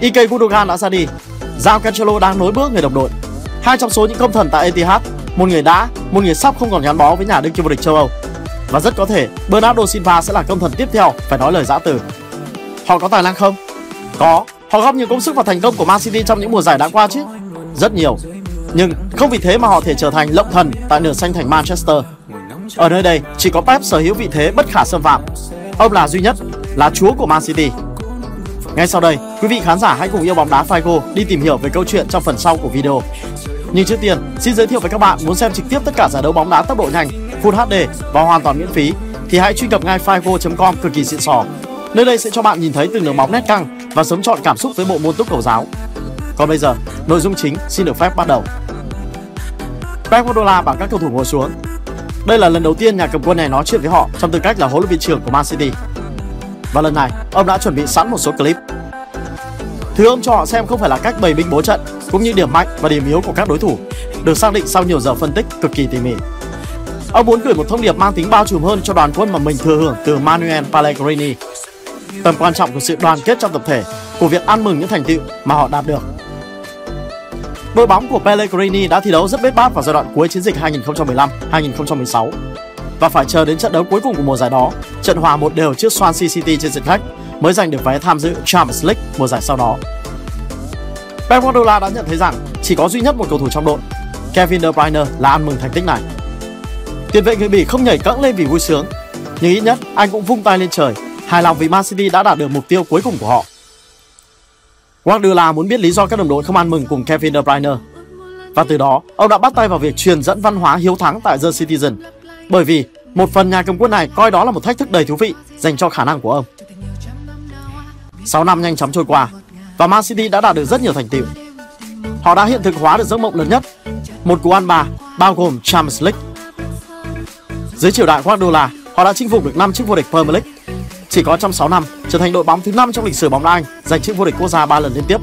Ike Gundogan đã ra đi. Giao Cancelo đang nối bước người đồng đội. Hai trong số những công thần tại Etihad, một người đã, một người sắp không còn gắn bó với nhà đương kim vô địch châu Âu. Và rất có thể Bernardo Silva sẽ là công thần tiếp theo phải nói lời giã từ. Họ có tài năng không? Có, họ góp nhiều công sức và thành công của Man City trong những mùa giải đã qua chứ. Rất nhiều. Nhưng không vì thế mà họ thể trở thành lộng thần tại nửa xanh thành Manchester. Ở nơi đây chỉ có Pep sở hữu vị thế bất khả xâm phạm. Ông là duy nhất, là chúa của Man City. Ngay sau đây, quý vị khán giả hãy cùng yêu bóng đá Figo đi tìm hiểu về câu chuyện trong phần sau của video. Nhưng trước tiên, xin giới thiệu với các bạn muốn xem trực tiếp tất cả giải đấu bóng đá tốc độ nhanh, Full HD và hoàn toàn miễn phí thì hãy truy cập ngay figo.com cực kỳ xịn sò. Nơi đây sẽ cho bạn nhìn thấy từng đường bóng nét căng và sớm chọn cảm xúc với bộ môn túc cầu giáo. Còn bây giờ, nội dung chính xin được phép bắt đầu. Pep Guardiola bảo các cầu thủ ngồi xuống. Đây là lần đầu tiên nhà cầm quân này nói chuyện với họ trong tư cách là huấn luyện viên trưởng của Man City. Và lần này, ông đã chuẩn bị sẵn một số clip. Thứ ông cho họ xem không phải là cách bày binh bố trận, cũng như điểm mạnh và điểm yếu của các đối thủ, được xác định sau nhiều giờ phân tích cực kỳ tỉ mỉ. Ông muốn gửi một thông điệp mang tính bao trùm hơn cho đoàn quân mà mình thừa hưởng từ Manuel Pellegrini. Tầm quan trọng của sự đoàn kết trong tập thể, của việc ăn mừng những thành tựu mà họ đạt được. Đội bóng của Pellegrini đã thi đấu rất bết bát vào giai đoạn cuối chiến dịch 2015-2016 và phải chờ đến trận đấu cuối cùng của mùa giải đó, trận hòa một đều trước Swansea City trên sân khách mới giành được vé tham dự Champions League mùa giải sau đó. Pep Guardiola đã nhận thấy rằng chỉ có duy nhất một cầu thủ trong đội, Kevin De Bruyne là ăn mừng thành tích này. Tiền vệ người Bỉ không nhảy cẫng lên vì vui sướng, nhưng ít nhất anh cũng vung tay lên trời, hài lòng vì Man City đã đạt được mục tiêu cuối cùng của họ. Guardiola muốn biết lý do các đồng đội không ăn mừng cùng Kevin De Bruyne. Và từ đó, ông đã bắt tay vào việc truyền dẫn văn hóa hiếu thắng tại The Citizen. Bởi vì một phần nhà cầm quân này coi đó là một thách thức đầy thú vị dành cho khả năng của ông. 6 năm nhanh chóng trôi qua và Man City đã đạt được rất nhiều thành tựu. Họ đã hiện thực hóa được giấc mộng lớn nhất, một cú ăn bà bao gồm Champions League. Dưới triều đại Guardiola, họ đã chinh phục được 5 chức vô địch Premier League. Chỉ có trong 6 năm, trở thành đội bóng thứ 5 trong lịch sử bóng đá Anh giành chức vô địch quốc gia 3 lần liên tiếp.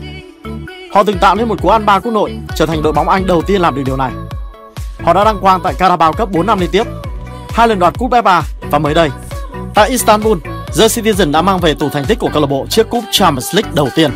Họ từng tạo nên một cú ăn ba quốc nội, trở thành đội bóng Anh đầu tiên làm được điều này. Họ đã đăng quang tại Carabao Cup 4 năm liên tiếp, hai lần đoạt cúp FA và mới đây, tại Istanbul, The Citizen đã mang về tủ thành tích của câu lạc bộ chiếc cúp Champions League đầu tiên.